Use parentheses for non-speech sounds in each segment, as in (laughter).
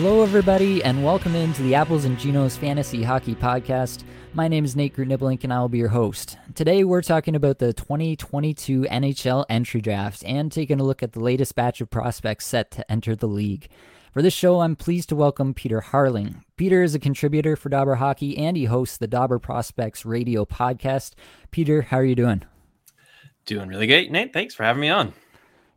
Hello, everybody, and welcome into the Apples and Ginos Fantasy Hockey Podcast. My name is Nate Grudniblink, and I will be your host. Today, we're talking about the 2022 NHL entry draft and taking a look at the latest batch of prospects set to enter the league. For this show, I'm pleased to welcome Peter Harling. Peter is a contributor for Dobber Hockey, and he hosts the Dobber Prospects radio podcast. Peter, how are you doing? Doing really great, Nate. Thanks for having me on.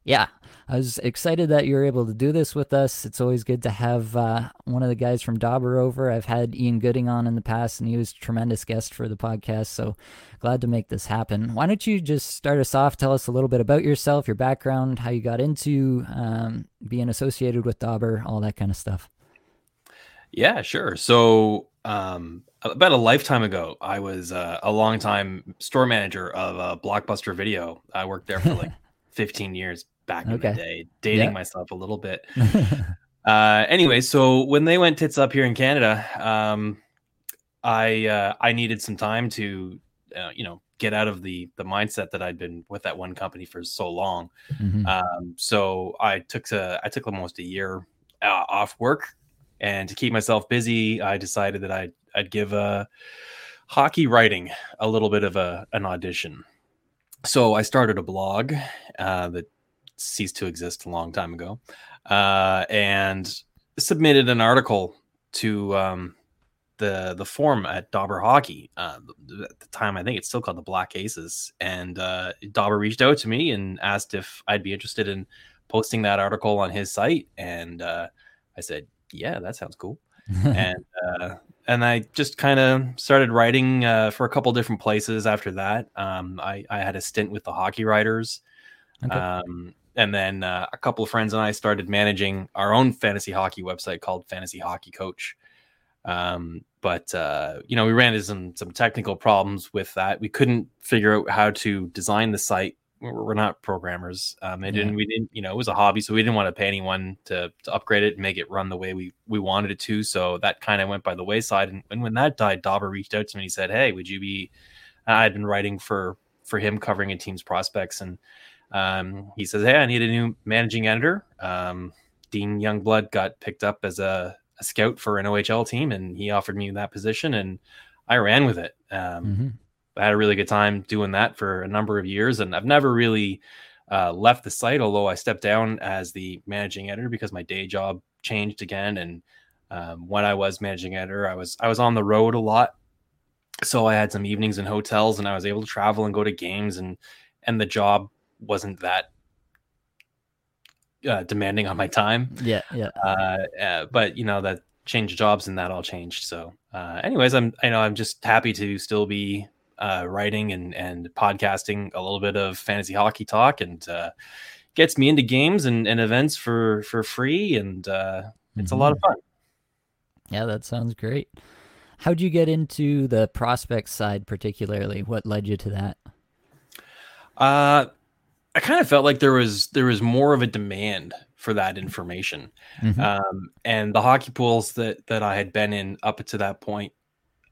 Yeah, I was excited that you were able to do this with us. It's always good to have uh, one of the guys from Dobber over. I've had Ian Gooding on in the past, and he was a tremendous guest for the podcast. So glad to make this happen. Why don't you just start us off? Tell us a little bit about yourself, your background, how you got into um, being associated with Dobber, all that kind of stuff. Yeah, sure. So um, about a lifetime ago, I was uh, a long time store manager of uh, Blockbuster Video. I worked there for like (laughs) 15 years back in okay. the day, dating yeah. myself a little bit. (laughs) uh, anyway, so when they went tits up here in Canada, um, I uh, I needed some time to, uh, you know, get out of the the mindset that I'd been with that one company for so long. Mm-hmm. Um, so I took to I took almost a year uh, off work, and to keep myself busy, I decided that I'd I'd give a uh, hockey writing a little bit of a an audition. So I started a blog uh, that ceased to exist a long time ago, uh, and submitted an article to um, the the forum at Dobber Hockey. Uh, at the time, I think it's still called the Black Aces, and uh, Dobber reached out to me and asked if I'd be interested in posting that article on his site, and uh, I said, "Yeah, that sounds cool." (laughs) and uh, and I just kind of started writing uh, for a couple different places after that. Um, I, I had a stint with the Hockey Writers, okay. um, and then uh, a couple of friends and I started managing our own fantasy hockey website called Fantasy Hockey Coach. Um, but uh, you know, we ran into some some technical problems with that. We couldn't figure out how to design the site. We're not programmers. Um, and yeah. we didn't, you know, it was a hobby, so we didn't want to pay anyone to, to upgrade it and make it run the way we we wanted it to. So that kind of went by the wayside. And, and when that died, Dobber reached out to me. He said, "Hey, would you be?" I'd been writing for for him, covering a team's prospects, and um, he says, "Hey, I need a new managing editor." Um, Dean Youngblood got picked up as a, a, scout for an OHL team, and he offered me that position, and I ran with it. Um, mm-hmm. I had a really good time doing that for a number of years, and I've never really uh, left the site. Although I stepped down as the managing editor because my day job changed again, and um, when I was managing editor, I was I was on the road a lot, so I had some evenings in hotels, and I was able to travel and go to games, and and the job wasn't that uh, demanding on my time. Yeah, yeah. Uh, uh, but you know that changed jobs and that all changed. So, uh, anyways, I'm I know I'm just happy to still be uh, writing and and podcasting a little bit of fantasy hockey talk and uh, gets me into games and, and events for for free and uh, it's mm-hmm. a lot of mm-hmm. fun. Yeah, that sounds great. How'd you get into the prospect side particularly? What led you to that? Uh I kind of felt like there was there was more of a demand for that information, mm-hmm. um, and the hockey pools that that I had been in up to that point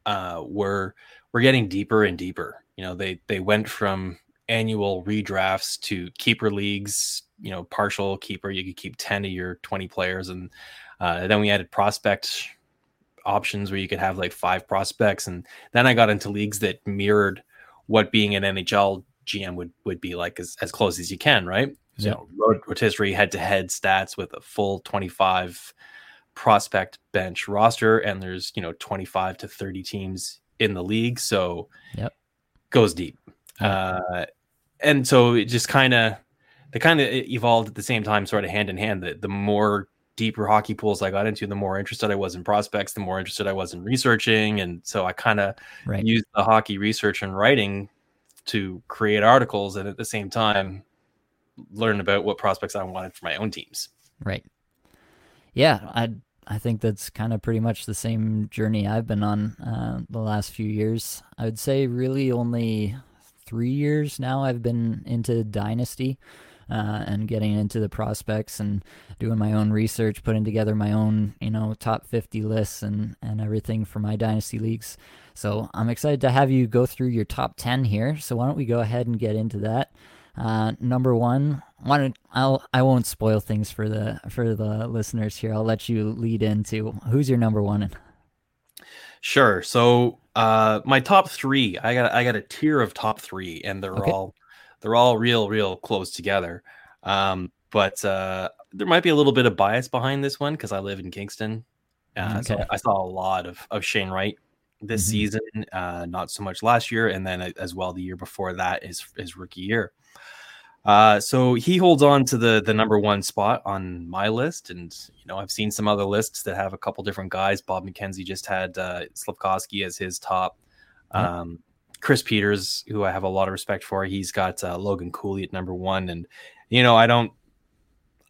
uh, were were getting deeper and deeper. You know, they they went from annual redrafts to keeper leagues. You know, partial keeper, you could keep ten of your twenty players, and uh, then we added prospect options where you could have like five prospects, and then I got into leagues that mirrored what being an NHL GM would would be like as, as close as you can, right? Yeah. So rotisserie head to head stats with a full 25 prospect bench roster, and there's you know 25 to 30 teams in the league, so yep. goes deep. Uh, and so it just kind of they kind of evolved at the same time, sort of hand in hand. That the more deeper hockey pools I got into, the more interested I was in prospects, the more interested I was in researching, and so I kind of right. used the hockey research and writing to create articles and at the same time learn about what prospects I wanted for my own teams. Right. Yeah, I I think that's kind of pretty much the same journey I've been on uh, the last few years. I would say really only three years now I've been into Dynasty uh, and getting into the prospects and doing my own research, putting together my own you know top 50 lists and and everything for my Dynasty leagues. So I'm excited to have you go through your top 10 here. So why don't we go ahead and get into that? Uh, number one, I'll I won't spoil things for the for the listeners here. I'll let you lead into who's your number one. Sure. So uh my top three, I got I got a tier of top three, and they're okay. all they're all real real close together. Um, but uh, there might be a little bit of bias behind this one because I live in Kingston. Uh, okay. So I saw a lot of of Shane Wright this mm-hmm. season, uh, not so much last year, and then uh, as well the year before that is his rookie year. Uh, so he holds on to the the number one spot on my list, and you know I've seen some other lists that have a couple different guys. Bob McKenzie just had uh, Slafkovsky as his top. Um, Chris Peters, who I have a lot of respect for, he's got uh, Logan Cooley at number one, and you know I don't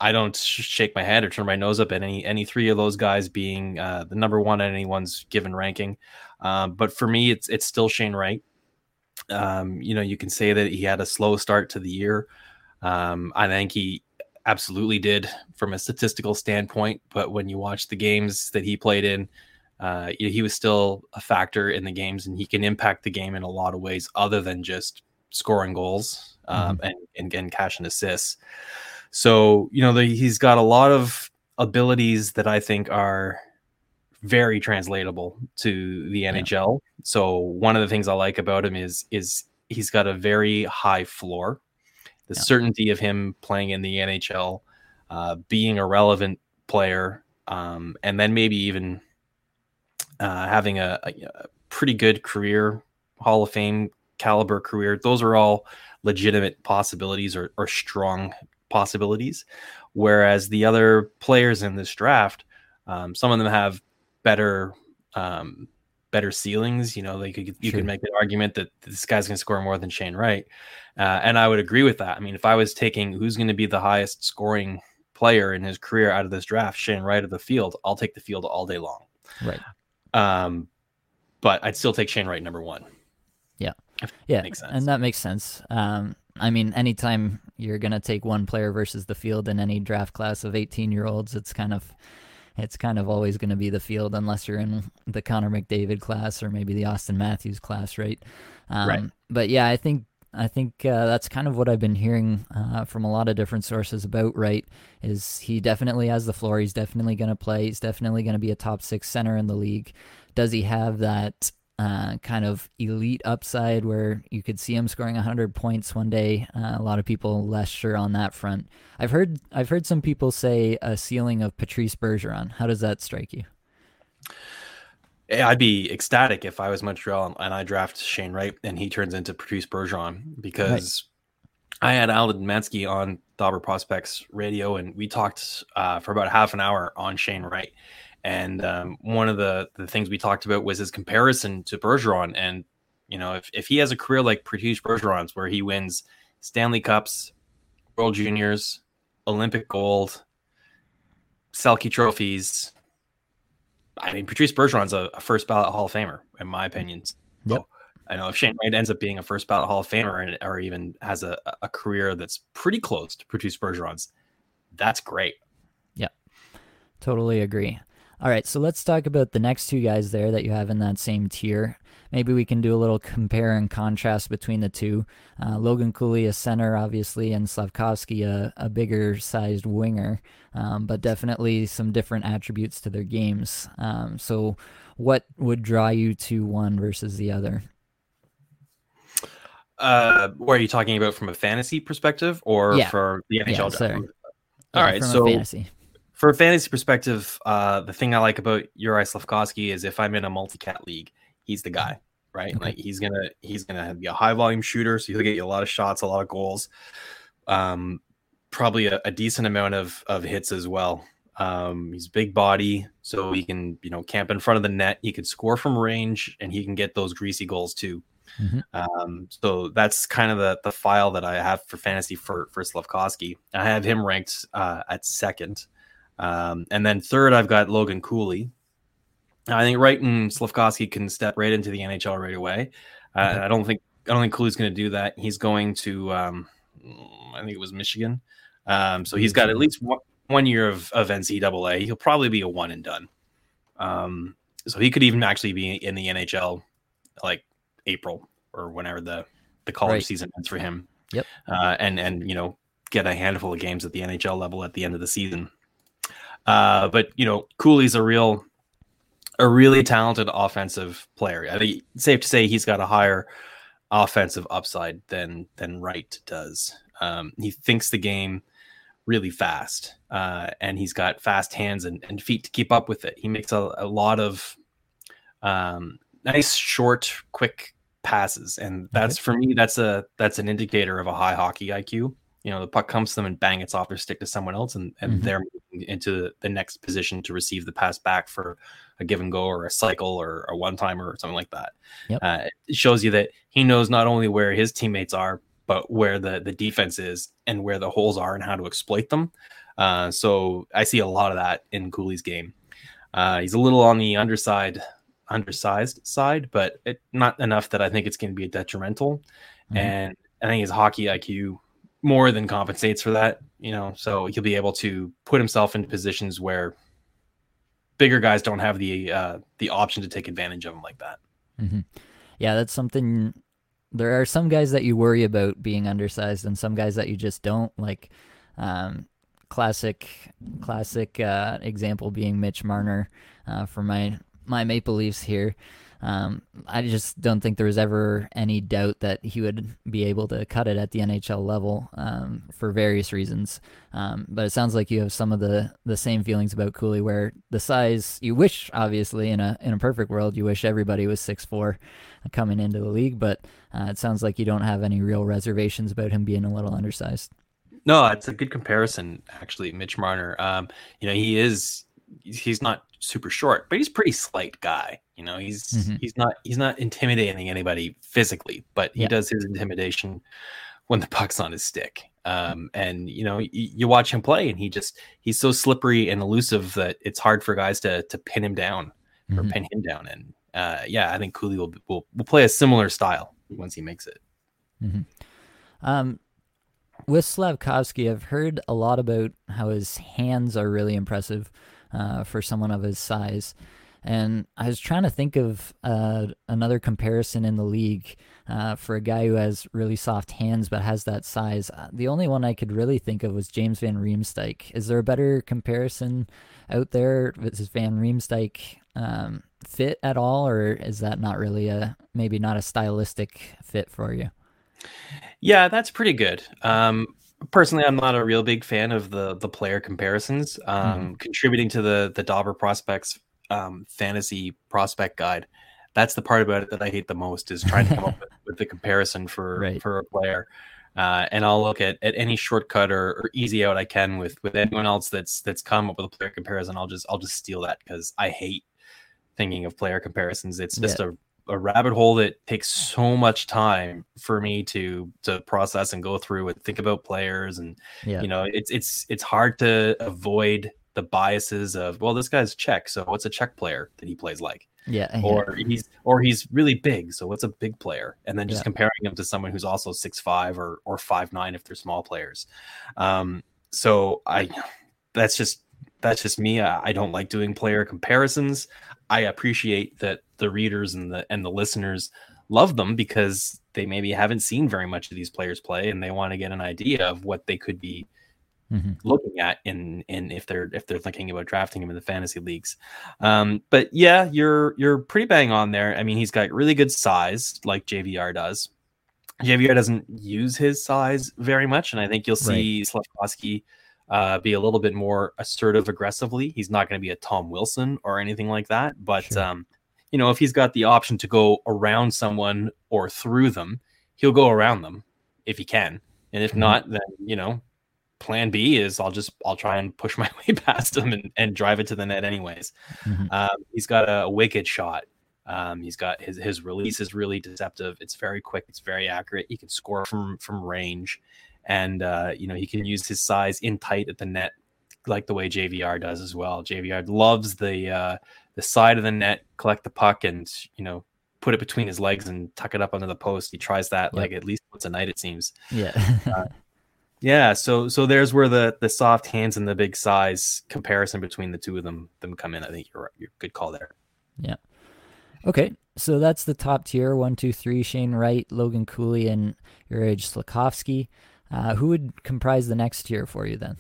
I don't shake my head or turn my nose up at any any three of those guys being uh, the number one at anyone's given ranking. Um, but for me, it's it's still Shane Wright. Um, you know, you can say that he had a slow start to the year. Um, I think he absolutely did from a statistical standpoint. But when you watch the games that he played in, uh, he was still a factor in the games, and he can impact the game in a lot of ways other than just scoring goals um, mm-hmm. and, and and cash and assists. So you know, the, he's got a lot of abilities that I think are very translatable to the NHL. Yeah. So one of the things I like about him is is he's got a very high floor. The yeah. certainty of him playing in the NHL, uh, being a relevant player, um, and then maybe even uh, having a, a, pretty good career, Hall of Fame caliber career. Those are all legitimate possibilities or, or strong possibilities. Whereas the other players in this draft, um, some of them have better um, better ceilings. You know, they could you sure. could make the argument that this guy's going to score more than Shane Wright, uh, and I would agree with that. I mean, if I was taking who's going to be the highest scoring player in his career out of this draft, Shane Wright of the field, I'll take the field all day long. Right. Um, but I'd still take Shane Wright number one. Yeah. Yeah. And that makes sense. Um, I mean, anytime you're going to take one player versus the field in any draft class of 18 year olds, it's kind of it's kind of always going to be the field unless you're in the Connor McDavid class or maybe the Auston Matthews class, right? Um, right. But yeah, I think I think uh, that's kind of what I've been hearing uh, from a lot of different sources about Wright. Is he definitely has the floor? He's definitely going to play. He's definitely going to be a top six center in the league. Does he have that uh, kind of elite upside where you could see him scoring 100 points one day. Uh, a lot of people less sure on that front. I've heard I've heard some people say a ceiling of Patrice Bergeron. How does that strike you? I'd be ecstatic if I was Montreal and I draft Shane Wright and he turns into Patrice Bergeron because right. I had Alan Mansky on Dobber Prospects Radio and we talked uh, for about half an hour on Shane Wright and um, one of the, the things we talked about was his comparison to Bergeron. And, you know, if, if he has a career like Patrice Bergeron's, where he wins Stanley Cups, World Juniors, Olympic gold, Selke trophies, I mean, Patrice Bergeron's a, a first ballot Hall of Famer, in my opinion. Yep. I know if Shane Wright ends up being a first ballot Hall of Famer and, or even has a, a career that's pretty close to Patrice Bergeron's, that's great. Yeah, totally agree. All right, so let's talk about the next two guys there that you have in that same tier. Maybe we can do a little compare and contrast between the two. Uh, Logan Cooley, a center, obviously, and Slafkovsky, a, a bigger sized winger, um, but definitely some different attributes to their games. Um, so, what would draw you to one versus the other? Uh, what are you talking about from a fantasy perspective or yeah. for the NHL? Yeah, All yeah, right, so fantasy for a fantasy perspective, uh, the thing I like about Juraj Slafkovsky is if I'm in a multi-cat league, he's the guy, right? Okay. Like he's gonna he's gonna be a high volume shooter, so he'll get you a lot of shots, a lot of goals, um, probably a, a decent amount of of hits as well. Um, he's big body, so he can you know camp in front of the net. He can score from range, and he can get those greasy goals too. Mm-hmm. Um, so that's kind of the the file that I have for fantasy for for Slafkovsky. I have him ranked uh, at second. Um, and then third, I've got Logan Cooley. I think Wright and Slafkovsky can step right into the NHL right away. Uh, okay. I don't think I don't think Cooley's going to do that. He's going to um, I think it was Michigan. Um, so he's got at least one, one year of, of NCAA. He'll probably be a one and done. Um, so he could even actually be in the NHL like April or whenever the the college right. season ends for him. Yep. Uh, and and you know get a handful of games at the NHL level at the end of the season. Uh, but you know, Cooley's a real, a really talented offensive player. I think safe to say he's got a higher offensive upside than than Wright does. Um, he thinks the game really fast, uh, and he's got fast hands and, and, feet to keep up with it. He makes a, a lot of um, nice, short, quick passes, and that's for me. That's a that's an indicator of a high hockey IQ you know the puck comes to them and bang it's off their stick to someone else and, and mm-hmm. they're moving into the next position to receive the pass back for a give and go or a cycle or a one timer or something like that yep. uh, it shows you that he knows not only where his teammates are but where the the defense is and where the holes are and how to exploit them uh, so i see a lot of that in cooley's game uh, he's a little on the underside undersized side but it, not enough that i think it's going to be a detrimental mm-hmm. and i think his hockey iq more than compensates for that, you know. So he'll be able to put himself in positions where bigger guys don't have the uh, the option to take advantage of him like that. Mm-hmm. Yeah, that's something. There are some guys that you worry about being undersized, and some guys that you just don't. Like, um, classic, classic uh, example being Mitch Marner uh, for my my Maple Leafs here. Um, I just don't think there was ever any doubt that he would be able to cut it at the NHL level um, for various reasons. Um, but it sounds like you have some of the, the same feelings about Cooley, where the size you wish, obviously, in a in a perfect world, you wish everybody was six four coming into the league. But uh, it sounds like you don't have any real reservations about him being a little undersized. No, it's a good comparison, actually. Mitch Marner, um, you know, he is he's not super short, but he's pretty slight guy. You know, he's mm-hmm. he's not he's not intimidating anybody physically, but he yeah. does his intimidation when the puck's on his stick. Um, and you know, y- you watch him play, and he just he's so slippery and elusive that it's hard for guys to to pin him down mm-hmm. or pin him down. And uh, yeah, I think Cooley will, will will play a similar style once he makes it. Mm-hmm. Um, with Slafkovsky, I've heard a lot about how his hands are really impressive uh, for someone of his size. And I was trying to think of uh, another comparison in the league uh, for a guy who has really soft hands but has that size. Uh, the only one I could really think of was James Van Riemsdyk. Is there a better comparison out there? Is Van Riemsdyk um, fit at all, or is that not really a maybe not a stylistic fit for you? Yeah, that's pretty good. Um, personally, I'm not a real big fan of the the player comparisons. Um, mm-hmm. Contributing to the the Dobber prospects um, fantasy prospect guide, that's the part about it that I hate the most is trying to come up (laughs) with, with, the comparison for right. for a player. Uh, and I'll look at, at any shortcut or, or, easy out I can with with anyone else that's that's come up with a player comparison. I'll just I'll just steal that because I hate thinking of player comparisons. It's just yeah. a a rabbit hole that takes so much time for me to to process and go through and think about players and yeah. you know it's it's it's hard to avoid the biases of well this guy's Czech so what's a Czech player that he plays like yeah or yeah. he's or he's really big so what's a big player and then just yeah. comparing him to someone who's also six five or or five nine if they're small players um so I that's just that's just me I, I don't like doing player comparisons I appreciate that the readers and the and the listeners love them because they maybe haven't seen very much of these players play and they want to get an idea of what they could be mm-hmm. looking at in in if they're if they're thinking about drafting him in the fantasy leagues. Um, but yeah, you're you're pretty bang on there. I mean, he's got really good size like JVR does. JVR doesn't use his size very much, and I think you'll see right. Slafkovsky uh, be a little bit more assertive aggressively. He's not going to be a Tom Wilson or anything like that, but sure. um, you know, if he's got the option to go around someone or through them, he'll go around them if he can. And if mm-hmm. not, then you know, plan B is I'll just I'll try and push (laughs) my way past him and, and drive it to the net anyways. Mm-hmm. Um, he's got a, a wicked shot. Um, he's got his his release is really deceptive. It's very quick. It's very accurate. He can score from from range and uh, you know he can use his size in tight at the net like the way JVR does as well. JVR loves the uh, the side of the net, collect the puck, and you know put it between his legs and tuck it up under the post. He tries that yep. like at least once a night, it seems. Yeah. uh, yeah. So so there's where the the soft hands and the big size comparison between the two of them them come in. I think you're you're good call there. Yeah. Okay. So that's the top tier one, two, three. Shane Wright, Logan Cooley, and Juraj Slafkovsky. Uh, who would comprise the next tier for you then?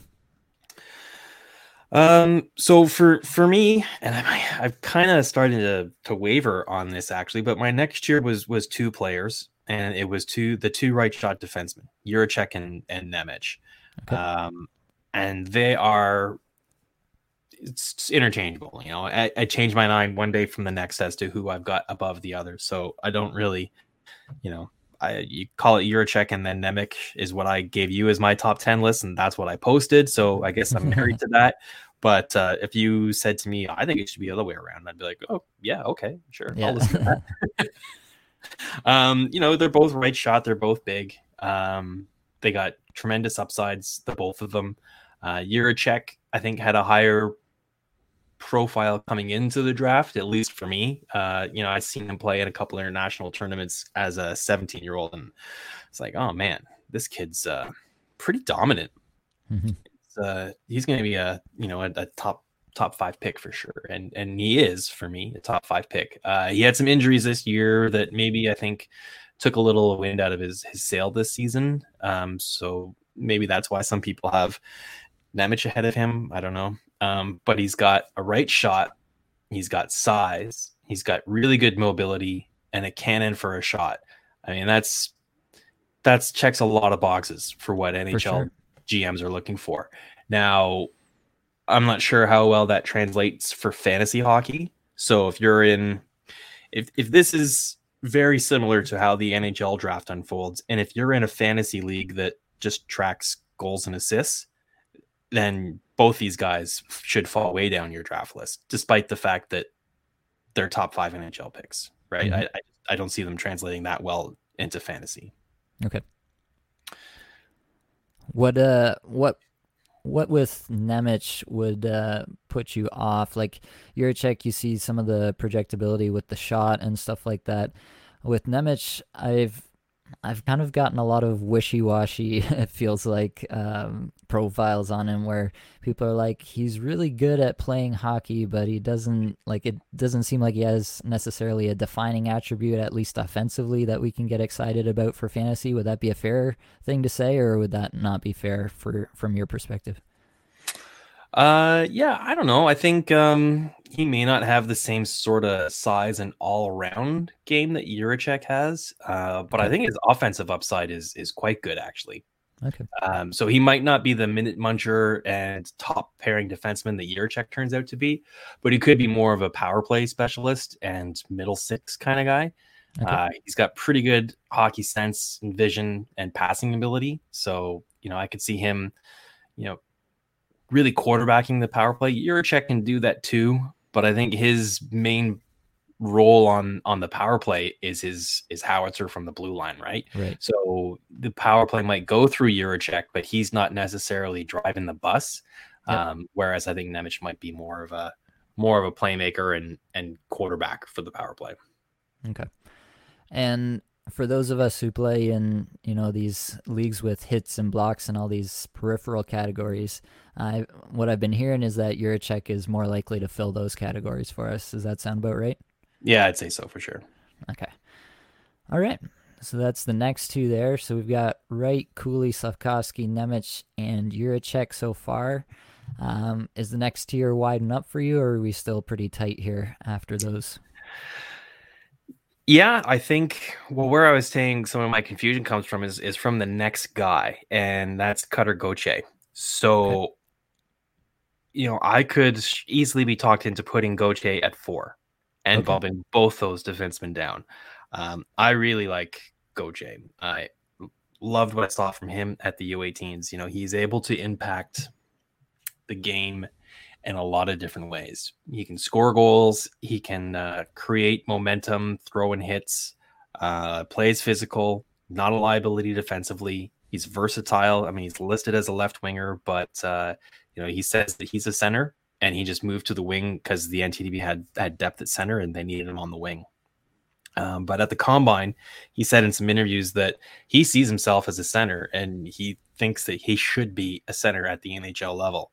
Um, so for for me, and I, I've kind of started to to waver on this actually, but my next tier was was two players, and it was two the two right shot defensemen, Jiricek and and Nemec. Okay. Um, and they are it's interchangeable. You know, I, I change my mind one day from the next as to who I've got above the other. So I don't really, you know, I you call it Jiricek and then Nemec is what I gave you as my top ten list, and that's what I posted. So I guess I'm married (laughs) to that. But uh, if you said to me, I think it should be the other way around, I'd be like, oh yeah, okay, sure, yeah. I'll listen to that. (laughs) um, you know, they're both right shot. They're both big. Um, they got tremendous upsides. The both of them. Uh, Jiricek, I think, had a higher profile coming into the draft, at least for me. Uh, you know, I've seen him play in a couple international tournaments as a 17 year old, and it's like, oh man, this kid's uh, pretty dominant. Mm-hmm. Uh, he's going to be a you know a, a, top top five pick for sure, and and he is for me a top five pick. Uh, he had some injuries this year that maybe I think took a little wind out of his his sail this season. Um, so maybe that's why some people have Nemec ahead of him. I don't know. Um, but he's got a right shot, he's got size, he's got really good mobility, and a cannon for a shot. I mean, that's that's checks a lot of boxes for what NHL for sure. GMs are looking for. Now, I'm not sure how well that translates for fantasy hockey. So if you're in if if this is very similar to how the NHL draft unfolds and if you're in a fantasy league that just tracks goals and assists, then both these guys should fall way down your draft list, despite the fact that they're top five NHL picks, right? Mm-hmm. I, I, I don't see them translating that well into fantasy. Okay. What uh what what with Nemec would uh, put you off? Like Jiricek, you see some of the projectability with the shot and stuff like that. With Nemec, I've I've kind of gotten a lot of wishy-washy. (laughs) It feels like um, profiles on him where people are like, he's really good at playing hockey, but he doesn't like it. Doesn't seem like he has necessarily a defining attribute, at least offensively, that we can get excited about for fantasy. Would that be a fair thing to say, or would that not be fair for from your perspective? Uh, yeah, I don't know. I think um, he may not have the same sort of size and all around game that Jiricek has, uh, but I think his offensive upside is is quite good actually. Okay. Um, so he might not be the minute muncher and top pairing defenseman that Jiricek turns out to be, but he could be more of a power play specialist and middle six kind of guy. Okay. Uh, he's got pretty good hockey sense and vision and passing ability. So, you know, I could see him, you know, really quarterbacking the power play. Jiricek can do that too, but I think his main role on on the power play is his is howitzer from the blue line, right? Right. So the power play might go through Jiricek, but he's not necessarily driving the bus. Um, whereas I think Nemec might be more of a more of a playmaker and and quarterback for the power play. Okay. And for those of us who play in you know these leagues with hits and blocks and all these peripheral categories, uh, what I've been hearing is that Jiricek is more likely to fill those categories for us. Does that sound about right? Yeah, I'd say so for sure. Okay. All right. So that's the next two there. So we've got Wright, Cooley, Slafkovsky, Nemec, and Jiricek so far. Um, is the next tier widen up for you, or are we still pretty tight here after those? Yeah, I think well, where I was saying some of my confusion comes from is is from the next guy, and that's Cutter Gauthier. So, okay. you know, I could easily be talked into putting Gauthier at four and okay. bumping both those defensemen down. Um, I really like Gauthier. I loved what I saw from him at the U18s. You know, he's able to impact the game in a lot of different ways. He can score goals, he can uh, create momentum, throw in hits, uh, plays physical, not a liability defensively. He's versatile. I mean, he's listed as a left winger, but uh, you know he says that he's a center, and he just moved to the wing because the NTDP had had depth at center, and they needed him on the wing. Um, but at the combine, he said in some interviews that he sees himself as a center, and he thinks that he should be a center at the NHL level.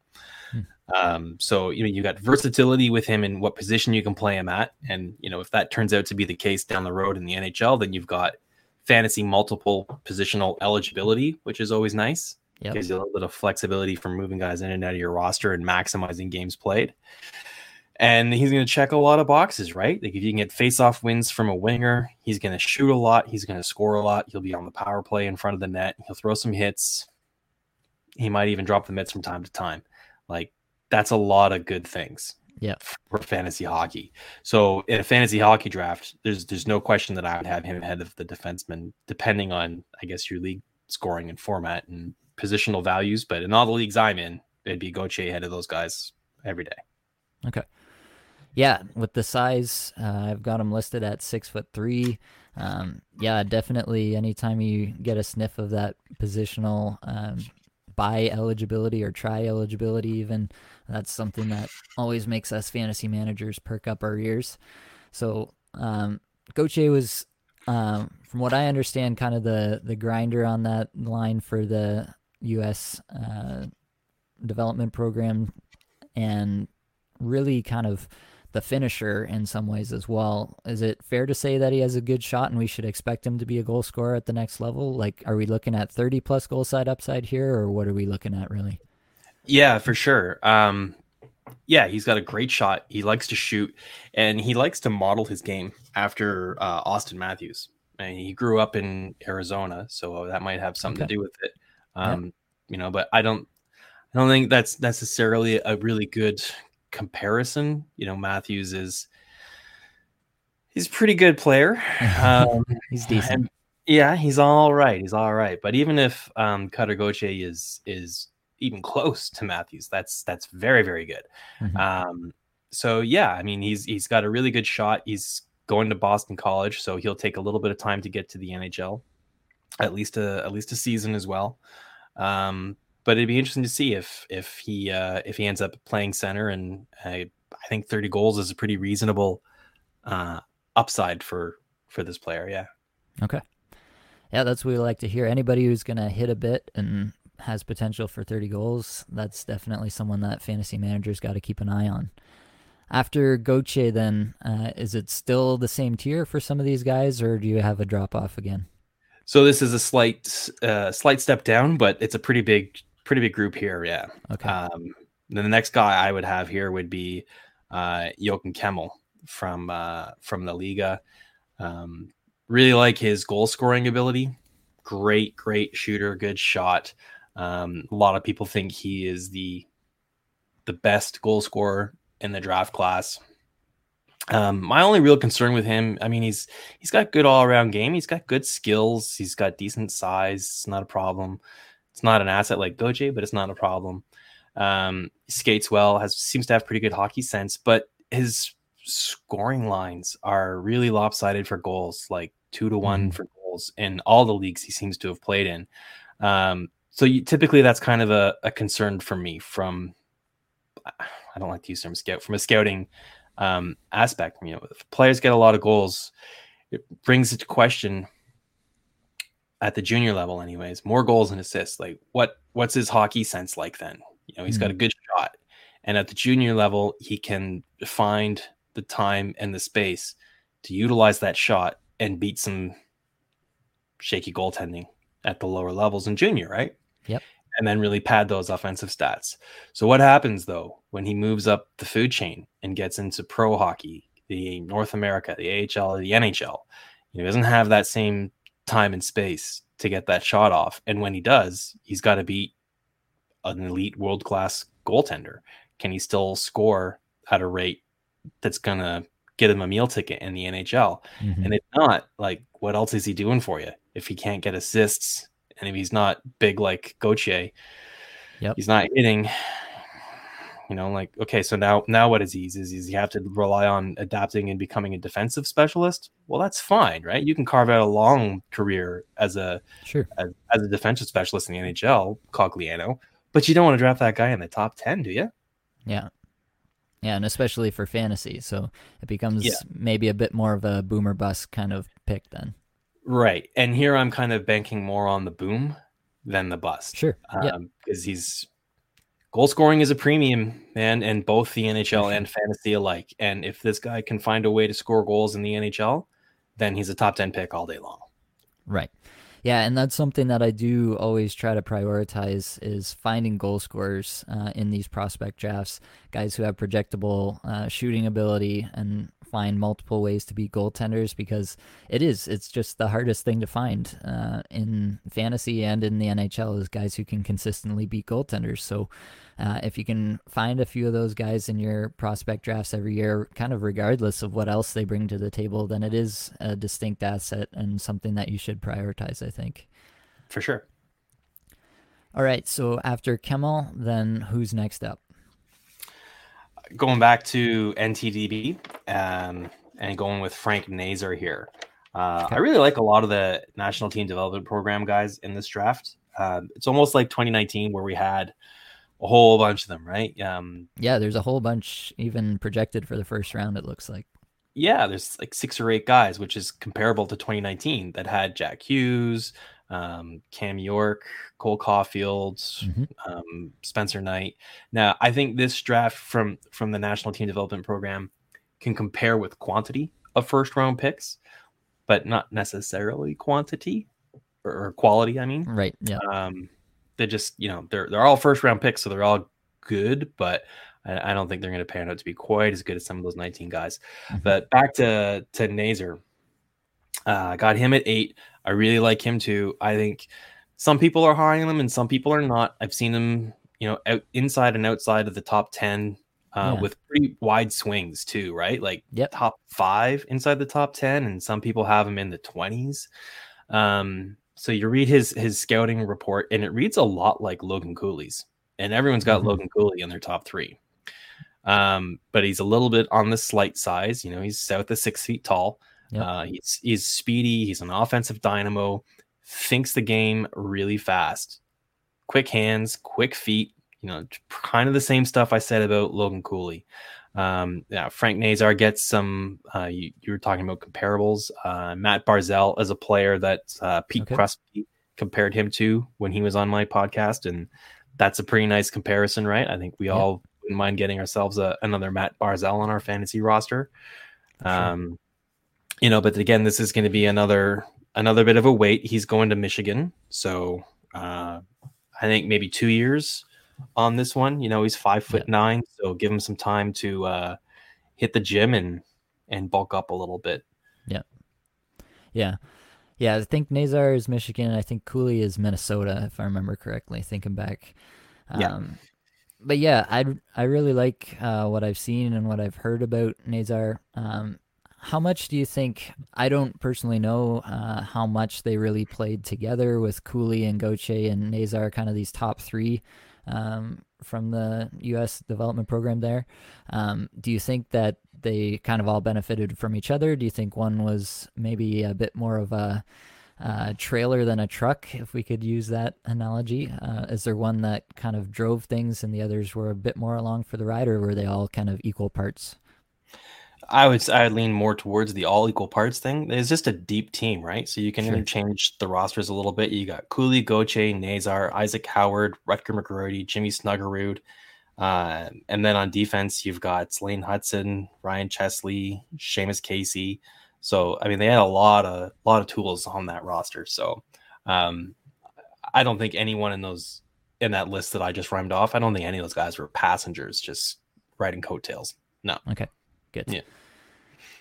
Um, so you know you got versatility with him in what position you can play him at, and you know if that turns out to be the case down the road in the NHL, then you've got fantasy multiple positional eligibility, which is always nice. Yep. Gives you a little bit of flexibility for moving guys in and out of your roster and maximizing games played. And he's going to check a lot of boxes, right? Like if you can get face-off wins from a winger, he's going to shoot a lot. He's going to score a lot. He'll be on the power play in front of the net. He'll throw some hits. He might even drop the mitts from time to time. Like that's a lot of good things. Yeah. For fantasy hockey. So in a fantasy hockey draft, there's there's no question that I would have him ahead of the defenseman, depending on I guess your league scoring and format and positional values. But in all the leagues I'm in, it'd be Gauthier ahead of those guys every day. Okay. Yeah, with the size, uh, I've got him listed at six foot three. Um, yeah, definitely. Anytime you get a sniff of that positional um, buy eligibility or try eligibility, even that's something that always makes us fantasy managers perk up our ears. So um, Gauthier was, um, from what I understand, kind of the the grinder on that line for the U.S. Uh, development program, and really kind of the finisher in some ways as well. Is it fair to say that he has a good shot and we should expect him to be a goal scorer at the next level? Like, are we looking at 30 plus goal side upside here, or what are we looking at really? Yeah, for sure. Um, yeah, he's got a great shot. He likes to shoot, and he likes to model his game after uh, Auston Matthews. And he grew up in Arizona, so that might have something okay. to do with it. Um, yeah. You know, but I don't, I don't think that's necessarily a really good comparison, you know, Matthews is he's a pretty good player. (laughs) Um, he's decent. yeah, he's all right. He's all right. But even if um, Cutter Gauthier is is even close to Matthews, that's that's very very good. Mm-hmm. Um, so yeah, I mean he's he's got a really good shot. He's going to Boston College, so he'll take a little bit of time to get to the NHL, at least a at least a season as well. Um, but it'd be interesting to see if if he uh, if he ends up playing center, and I, I think 30 goals is a pretty reasonable uh, upside for for this player. Yeah. Okay. Yeah, that's what we like to hear. Anybody who's gonna hit a bit and has potential for 30 goals, that's definitely someone that fantasy managers got to keep an eye on. After Gauthier, then, uh, is it still the same tier for some of these guys, or do you have a drop off again? So this is a slight, uh, slight step down, but it's a pretty big pretty big group here. Yeah. Okay. Um, then the next guy I would have here would be uh, Joakim Kemell from uh, from the Liiga. Um, really like his goal scoring ability. Great, great shooter, good shot. Um, a lot of people think he is the the best goal scorer in the draft class. Um, my only real concern with him, I mean, he's he's got good all around game. He's got good skills. He's got decent size. It's not a problem. It's not an asset like Gauthier, but it's not a problem. Um, skates well, has seems to have pretty good hockey sense, but his scoring lines are really lopsided for goals, like two to one mm. for goals in all the leagues he seems to have played in. Um, so you, typically that's kind of a, a, concern for me from I don't like to use the term scout from a scouting um, aspect. You know, if players get a lot of goals, it brings into question at the junior level anyways more goals and assists like what what's his hockey sense like then you know he's mm-hmm. got a mm. good shot and at the junior level he can find the time and the space to utilize that shot and beat some shaky goaltending at the lower levels in junior right yep and then really pad those offensive stats so what happens though when he moves up the food chain and gets into pro hockey the north america the ahl the nhl he doesn't have that same time and space to get that shot off. And when he does, he's got to beat an elite world class goaltender. Can he still score at a rate that's going to get him a meal ticket in the NHL? Mm-hmm. And if not, like, what else is he doing for you? If he can't get assists and if he's not big like Gauthier, yep. he's not hitting, you know, like okay, so now now what is he? Is, he have to rely on adapting and becoming a defensive specialist? Well, that's fine, right? You can carve out a long career as a sure as, as a defensive specialist in the NHL, Cogliano, but you don't want to draft that guy in the top ten, do you? Yeah. Yeah, and especially for fantasy. So it becomes yeah. maybe a bit more of a boomer bust kind of pick then. Right. And here I'm kind of banking more on the boom than the bust. Sure. Um, because he's goal scoring is a premium, man, in both the NHL and fantasy alike. And if this guy can find a way to score goals in the NHL, then he's a top 10 pick all day long. Right. Yeah, and that's something that I do always try to prioritize is finding goal scorers uh, in these prospect drafts, guys who have projectable uh, shooting ability and find multiple ways to beat goaltenders because it is it's just the hardest thing to find uh, in fantasy and in the NHL is guys who can consistently beat goaltenders. So uh, if you can find a few of those guys in your prospect drafts every year, kind of regardless of what else they bring to the table, then it is a distinct asset and something that you should prioritize. I think. For sure. All right. So after Kemell, then who's next up? Going back to NTDP um, and going with Frank Nazar here. Uh, okay. I really like a lot of the national team development program guys in this draft. Um, it's almost like 2019 where we had a whole bunch of them, right? Um, yeah, there's a whole bunch even projected for the first round. It looks like. Yeah, there's like six or eight guys, which is comparable to 2019 that had Jack Hughes, um, Cam York, Cole Caufield, mm-hmm. um, Spencer Knight. Now, I think this draft from from the National Team Development Program can compare with quantity of first round picks, but not necessarily quantity or, or quality. I mean, right? Yeah. Um, they just you know they're they're all first round picks, so they're all good, but I, I don't think they're going to pan out to be quite as good as some of those 19 guys. Mm-hmm. But back to to Nazar. Uh, got him at eight. I really like him too. I think some people are high on him and some people are not. I've seen him, you know, out inside and outside of the top 10 uh, yeah. with pretty wide swings too, right? Like yep. top five inside the top 10, and some people have him in the 20s. Um, so you read his his scouting report, and it reads a lot like Logan Cooley's, and everyone's got mm-hmm. Logan Cooley in their top three. Um, but he's a little bit on the slight size. You know, he's south of six feet tall. Yep. Uh, he's he's speedy. He's an offensive dynamo. Thinks the game really fast. Quick hands, quick feet. You know, kind of the same stuff I said about Logan Cooley. Um, yeah, Frank Nazar gets some. Uh, you, you, were talking about comparables. Uh, Mat Barzal as a player that uh, Pete okay. Crosby compared him to when he was on my podcast, and that's a pretty nice comparison, right? I think we all wouldn't mind getting ourselves a, another Mat Barzal on our fantasy roster. Um, you know, but again, this is going to be another another bit of a wait. He's going to Michigan, so uh, I think maybe two years on this one. You know, he's five foot yeah. nine, so give him some time to uh, hit the gym and and bulk up a little bit. Yeah, yeah, yeah. I think Nazar is Michigan. I think Cooley is Minnesota, if I remember correctly. Thinking back, um, yeah. But yeah, I I really like uh, what I've seen and what I've heard about Nazar. Um, how much do you think? I don't personally know uh, how much they really played together with Cooley and Gauthier and Nazar, kind of these top three um, from the U.S. development program there. Um, do you think that they kind of all benefited from each other? Do you think one was maybe a bit more of a uh, trailer than a truck, if we could use that analogy? Uh, is there one that kind of drove things and the others were a bit more along for the ride, or were they all kind of equal parts? I would I would lean more towards the all equal parts thing. It's just a deep team, right? So you can sure. interchange the rosters a little bit. You got Cooley, Gauthier, Nazar, Isaac Howard, Rutger McGroarty, Jimmy Snuggerud. Uh, and then on defense, you've got Lane Hutson, Ryan Chesley, Seamus Casey. So I mean, they had a lot of lot of tools on that roster. So um, I don't think anyone in those in that list that I just rhymed off, I don't think any of those guys were passengers just riding coattails. No. Okay. Good. Yeah.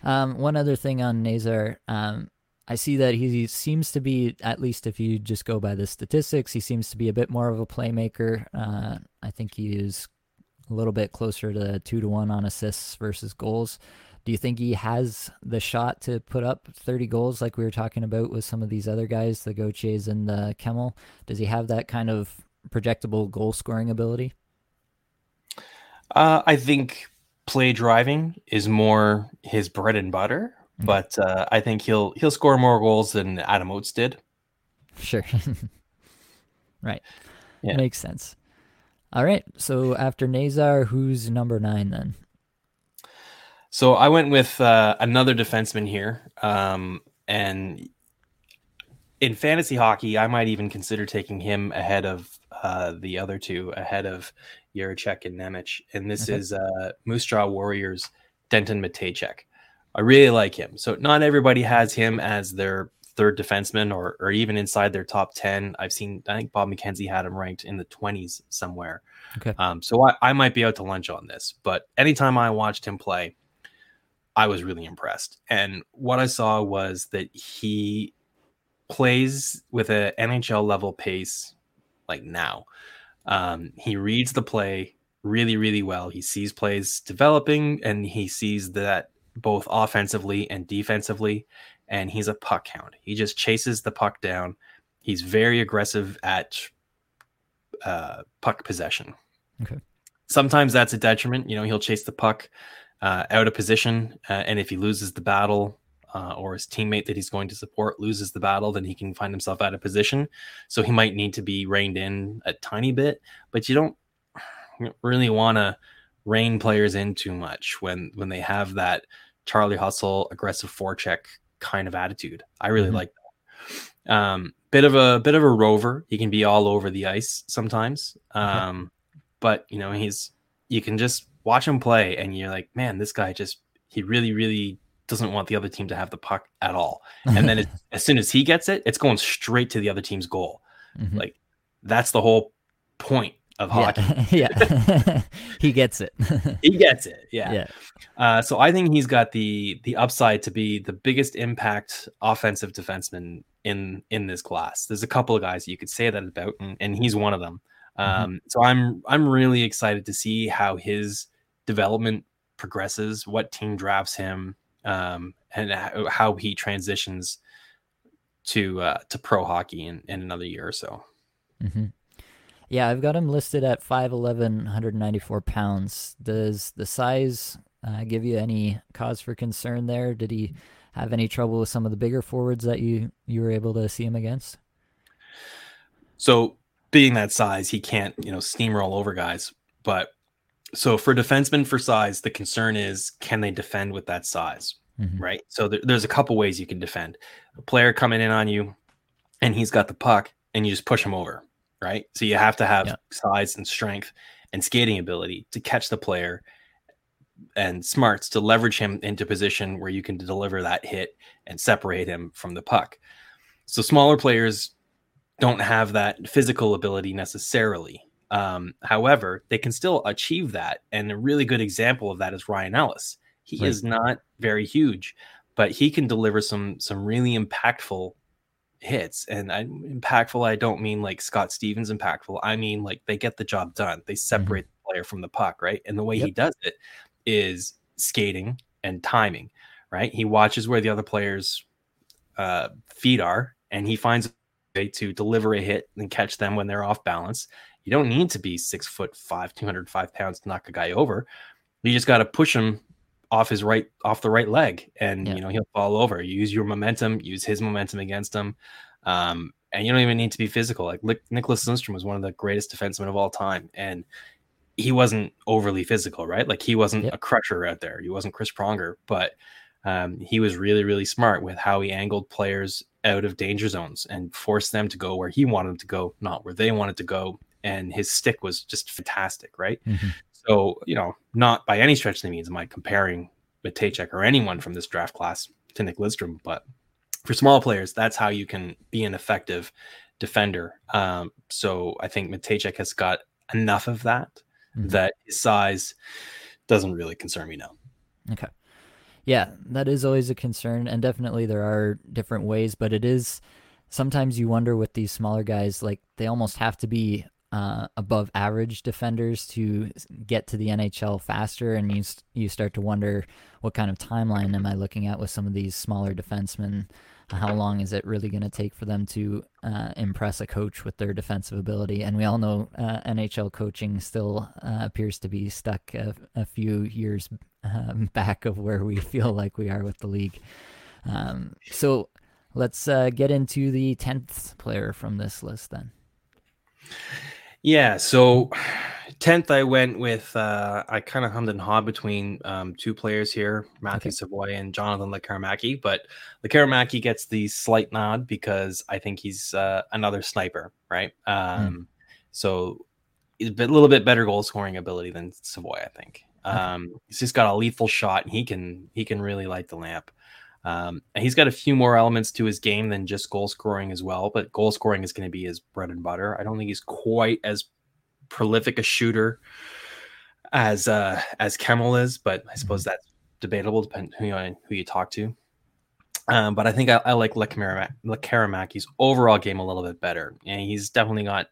Um, one other thing on Nazar, um, I see that he seems to be, at least if you just go by the statistics, he seems to be a bit more of a playmaker. Uh, I think he is a little bit closer to two to one on assists versus goals. Do you think he has the shot to put up 30 goals like we were talking about with some of these other guys, the Gauthier's and the Kemell? Does he have that kind of projectable goal scoring ability? Uh, I think play driving is more his bread and butter, mm-hmm. but uh, I think he'll he'll score more goals than Adam Oates did. Sure. (laughs) right. Yeah. Makes sense. All right. So after Nazar, who's number nine then? So I went with uh, another defenseman here, um, and in fantasy hockey, I might even consider taking him ahead of uh, the other two, ahead of Jiricek and Nemec. And this okay. is uh, Moose Jaw Warriors Denton Mateychuk. I really like him. So not everybody has him as their third defenseman or or even inside their top ten. I've seen I think Bob McKenzie had him ranked in the twenties somewhere. Okay. Um, so I, I might be out to lunch on this, but anytime I watched him play, I was really impressed. And what I saw was that he plays with an NHL level pace like now. Um, he reads the play really, really well. He sees plays developing and he sees that both offensively and defensively. And he's a puck hound. He just chases the puck down. He's very aggressive at uh, puck possession. Okay. Sometimes that's a detriment. You know, he'll chase the puck uh, out of position. Uh, and if he loses the battle, uh, or his teammate that he's going to support loses the battle, then he can find himself out of position. So he might need to be reined in a tiny bit, but you don't really want to rein players in too much when when they have that Charlie Hustle aggressive forecheck kind of attitude. I really mm-hmm. like that. Um, bit of a bit of a rover. He can be all over the ice sometimes. Um, but you know he's you can just watch him play and you're like, man, this guy just he really really doesn't want the other team to have the puck at all. (laughs) And then it, as soon as he gets it, it's going straight to the other team's goal. Mm-hmm. Like that's the whole point of hockey. (laughs) Yeah, yeah. (laughs) he gets it. he gets it. Yeah. yeah. Uh, so I think he's got the the upside to be the biggest impact offensive defenseman in in this class. There's a couple of guys you could say that about, and, and he's one of them. Mm-hmm. Um, mm-hmm. So I'm I'm really excited to see how his development progresses, what team drafts him, um, and how he transitions to uh, to pro hockey in, in another year or so. Mm-hmm. Yeah, I've got him listed at 5'11", 194 pounds. Does the size uh, give you any cause for concern there? Did he have any trouble with some of the bigger forwards that you you were able to see him against? So, being that size, he can't you know steamroll over guys. But so for defensemen for size, the concern is can they defend with that size, mm-hmm. right? So there, there's a couple ways you can defend. A player coming in on you, and he's got the puck, and you just push him over, right? So you have to have yeah. size and strength and skating ability to catch the player and smarts to leverage him into position where you can deliver that hit and separate him from the puck. So smaller players don't have that physical ability necessarily. Um, however, they can still achieve that. And a really good example of that is Ryan Ellis. He right. is not very huge, but he can deliver some some really impactful hits. And I, impactful, I don't mean like Scott Stevens impactful. I mean like they get the job done. They mm-hmm. separate mm-hmm. the player from the puck, right? And the way yep. he does it is skating and timing, right? He watches where the other players' uh, feet are, and he finds a way to deliver a hit and catch them when they're off balance. You don't need to be six foot five, 205 pounds to knock a guy over. You just got to push him off his right, off the right leg, and yeah. you know he'll fall over. You use your momentum, use his momentum against him, um, and you don't even need to be physical. Like Nicholas Lidstrom was one of the greatest defensemen of all time, and he wasn't overly physical, right? Like he wasn't yep. a crusher out there. He wasn't Chris Pronger, but um, he was really, really smart with how he angled players out of danger zones and forced them to go where he wanted them to go, not where they wanted to go and his stick was just fantastic, right? Mm-hmm. So, you know, not by any stretch of the means am I comparing Mateychuk or anyone from this draft class to Nick Lidstrom, but for small players, that's how you can be an effective defender. Um, so I think Mateychuk has got enough of that mm-hmm. that his size doesn't really concern me now. Okay. Yeah, that is always a concern, and definitely there are different ways, but it is sometimes you wonder with these smaller guys, like they almost have to be uh, above average defenders to get to the NHL faster, and you you start to wonder what kind of timeline am I looking at with some of these smaller defensemen? How long is it really going to take for them to uh, impress a coach with their defensive ability? And we all know uh, NHL coaching still uh, appears to be stuck a, a few years um, (laughs) back of where we feel like we are with the league. Um, so let's uh, get into the tenth player from this list then. Yeah, so tenth, I went with uh, I kind of hummed and hawed between um, two players here, Matthew okay. Savoie and Jonathan Lekkerimaki, but Lekkerimaki gets the slight nod because I think he's uh, another sniper, right? Hmm. Um, mm. So a little bit better goal scoring ability than Savoie, I think. Um, he's just got a lethal shot, and he can he can really light the lamp. Um, and he's got a few more elements to his game than just goal scoring as well, but goal scoring is going to be his bread and butter. I don't think he's quite as prolific a shooter as uh, as Kemell is, but I suppose mm-hmm. that's debatable depending who you, who you talk to. Um, but I think I, I like Lekkerimäki's overall game a little bit better, and he's definitely got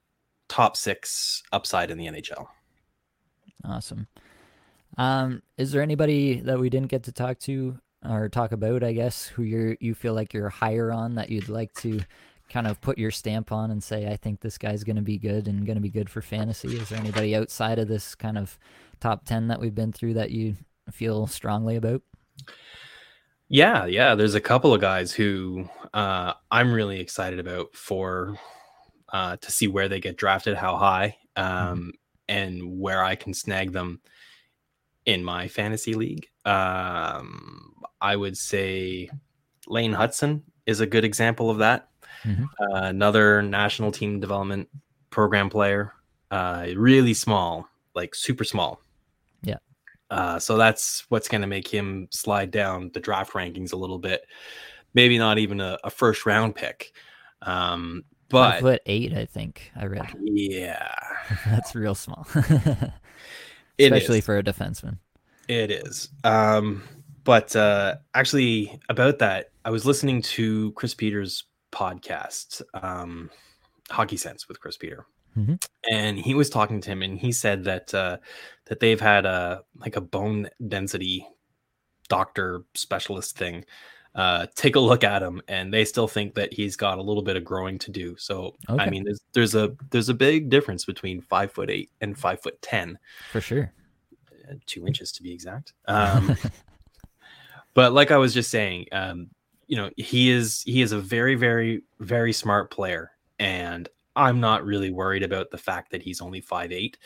top six upside in the NHL. Awesome. Um, is there anybody that we didn't get to talk to or talk about, I guess, who you you feel like you're higher on that you'd like to kind of put your stamp on and say, I think this guy's going to be good and going to be good for fantasy? Is there anybody outside of this kind of top 10 that we've been through that you feel strongly about? Yeah, yeah. There's a couple of guys who uh, I'm really excited about for uh, to see where they get drafted, how high, mm-hmm. um, mm-hmm. and where I can snag them in my fantasy league. Um, I would say Lane Hutson is a good example of that. Mm-hmm. Uh, another national team development program player, uh, really small, like super small. Yeah. Uh, so that's what's going to make him slide down the draft rankings a little bit. Maybe not even a, a first round pick. Um, but foot eight, I think I read. Yeah, (laughs) that's real small, (laughs) especially for a defenseman. It is. Um, but uh, actually, about that, I was listening to Chris Peters' podcast, um, Hockey Sense with Chris Peter, mm-hmm. and he was talking to him, and he said that uh, that they've had a like a bone density doctor specialist thing uh, take a look at him, and they still think that he's got a little bit of growing to do. So okay. I mean, there's there's a there's a big difference between five foot eight and five foot ten, for sure, two inches to be exact. Um, (laughs) but like I was just saying, um, you know, he is he is a very very very smart player, and I'm not really worried about the fact that he's only five eight.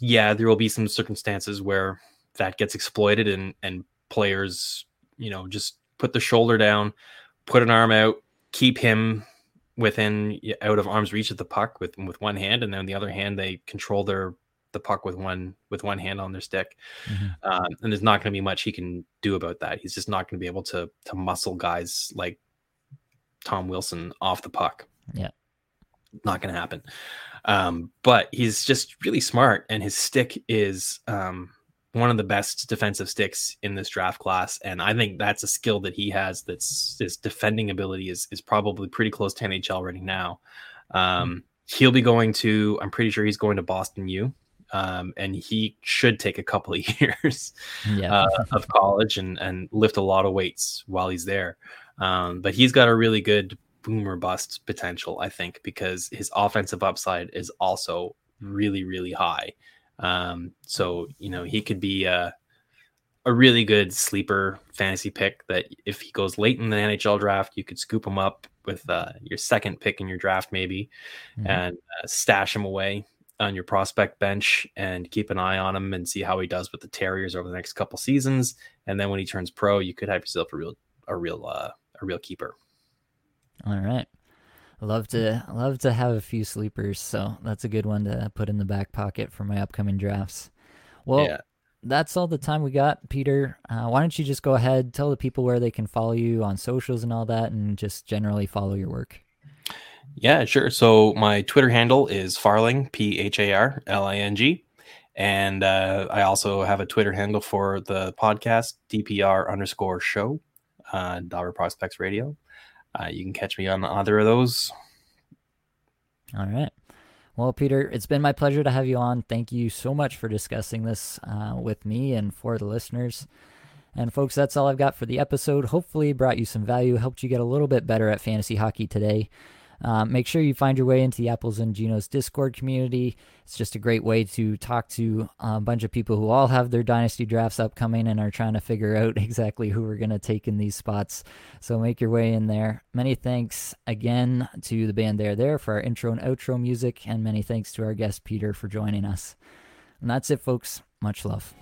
Yeah, there will be some circumstances where that gets exploited, and and players, you know, just put the shoulder down, put an arm out, keep him within out of arm's reach of the puck with with one hand, and then the other hand they control their the puck with one with one hand on their stick. Mm-hmm. Um, and there's not going to be much he can do about that. He's just not going to be able to to muscle guys like Tom Wilson off the puck. Yeah, not going to happen. Um, but he's just really smart, and his stick is um, one of the best defensive sticks in this draft class, and I think that's a skill that he has. That's his defending ability is is probably pretty close to NHL right now. Um, he'll be going to. I'm pretty sure he's going to Boston U, um, and he should take a couple of (laughs) years yeah. uh, of college and and lift a lot of weights while he's there. Um, but he's got a really good boomer bust potential, I think, because his offensive upside is also really really high. Um, so you know he could be a, a really good sleeper fantasy pick that if he goes late in the NHL draft, you could scoop him up with uh, your second pick in your draft maybe, mm-hmm. and uh, stash him away on your prospect bench and keep an eye on him and see how he does with the Terriers over the next couple seasons. And then when he turns pro, you could have yourself a real a real uh, a real keeper. All right love to love to have a few sleepers, so that's a good one to put in the back pocket for my upcoming drafts. Well, yeah. that's all the time we got, Peter. Uh, why don't you just go ahead, tell the people where they can follow you on socials and all that, and just generally follow your work. Yeah, sure. So my Twitter handle is Pharling, P H A R L I N G. And uh, I also have a Twitter handle for the podcast, DPR underscore show, uh, Dobber Prospects Radio. Uh, you can catch me on either of those. All right. Well, Peter, it's been my pleasure to have you on. Thank you so much for discussing this uh, with me and for the listeners. And, folks, that's all I've got for the episode. Hopefully, brought you some value, helped you get a little bit better at fantasy hockey today. Um, make sure you find your way into the Apples and Ginos Discord community. It's just a great way to talk to a bunch of people who all have their dynasty drafts upcoming and are trying to figure out (laughs) exactly who we're going to take in these spots. So make your way in there. Many thanks again to the band There There for our intro and outro music, and many thanks to our guest Peter for joining us. And that's it, folks. Much love.